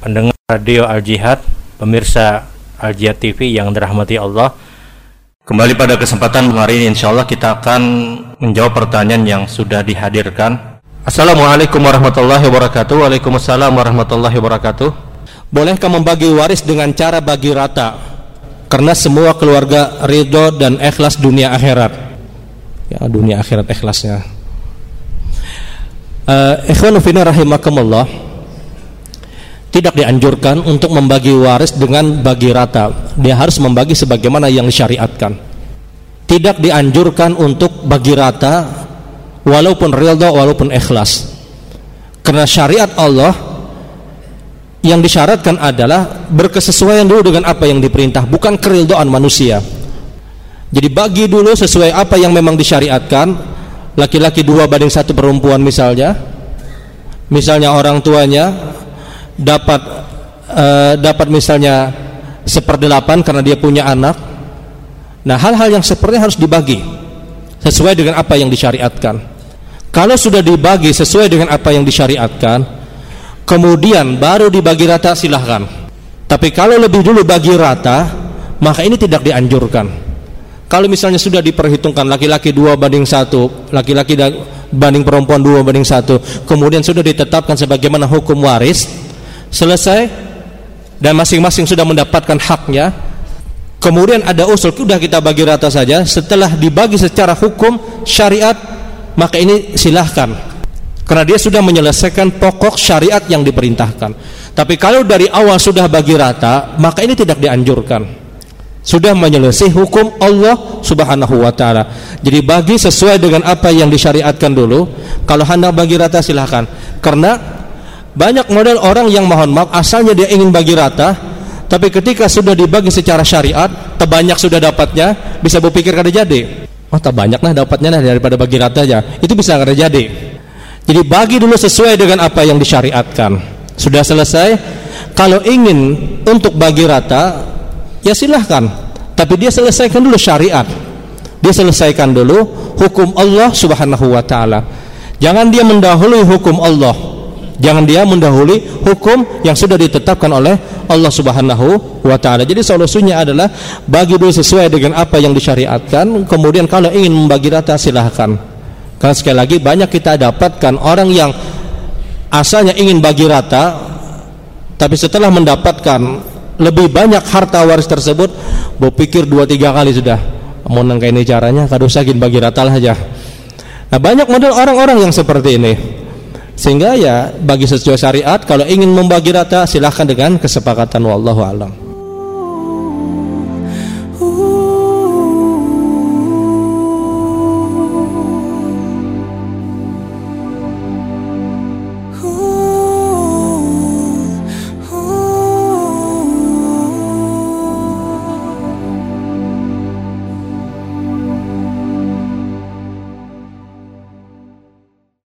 Radio Al Jihad, pemirsa Al Jihad TV yang dirahmati Allah. Kembali pada kesempatan hari ini insya Allah kita akan menjawab pertanyaan yang sudah dihadirkan. Assalamualaikum warahmatullahi wabarakatuh. Waalaikumsalam warahmatullahi wabarakatuh. Bolehkah membagi waris dengan cara bagi rata? Karena semua keluarga ridho dan ikhlas dunia akhirat. Ya, dunia akhirat ikhlasnya. Uh, ikhwan rahimakumullah tidak dianjurkan untuk membagi waris dengan bagi rata. Dia harus membagi sebagaimana yang disyariatkan. Tidak dianjurkan untuk bagi rata walaupun ridha walaupun ikhlas. Karena syariat Allah yang disyaratkan adalah berkesesuaian dulu dengan apa yang diperintah, bukan keridhaan manusia. Jadi bagi dulu sesuai apa yang memang disyariatkan. Laki-laki dua banding satu perempuan misalnya, misalnya orang tuanya dapat uh, dapat misalnya seperdelapan karena dia punya anak. Nah, hal-hal yang seperti harus dibagi sesuai dengan apa yang disyariatkan. Kalau sudah dibagi sesuai dengan apa yang disyariatkan, kemudian baru dibagi rata silahkan. Tapi kalau lebih dulu bagi rata, maka ini tidak dianjurkan. Kalau misalnya sudah diperhitungkan laki-laki dua banding satu, laki-laki banding perempuan dua banding satu, kemudian sudah ditetapkan sebagaimana hukum waris, selesai dan masing-masing sudah mendapatkan haknya kemudian ada usul sudah kita bagi rata saja setelah dibagi secara hukum syariat maka ini silahkan karena dia sudah menyelesaikan pokok syariat yang diperintahkan tapi kalau dari awal sudah bagi rata maka ini tidak dianjurkan sudah menyelesaikan hukum Allah Subhanahu wa taala. Jadi bagi sesuai dengan apa yang disyariatkan dulu. Kalau hendak bagi rata silahkan. Karena banyak model orang yang mohon maaf asalnya dia ingin bagi rata, tapi ketika sudah dibagi secara syariat, terbanyak sudah dapatnya, bisa berpikir kada jadi. Oh, tak banyak lah dapatnya nah daripada bagi rata aja. Itu bisa kada jadi. Jadi bagi dulu sesuai dengan apa yang disyariatkan. Sudah selesai. Kalau ingin untuk bagi rata, ya silahkan. Tapi dia selesaikan dulu syariat. Dia selesaikan dulu hukum Allah Subhanahu wa taala. Jangan dia mendahului hukum Allah Jangan dia mendahului hukum yang sudah ditetapkan oleh Allah Subhanahu wa taala. Jadi solusinya adalah bagi dulu sesuai dengan apa yang disyariatkan, kemudian kalau ingin membagi rata silahkan. Karena sekali lagi banyak kita dapatkan orang yang asalnya ingin bagi rata tapi setelah mendapatkan lebih banyak harta waris tersebut berpikir dua tiga kali sudah mau nangka ini caranya kado sagin bagi rata lah aja. Nah banyak model orang-orang yang seperti ini sehingga ya bagi sesuai syariat kalau ingin membagi rata silahkan dengan kesepakatan wallahu alam.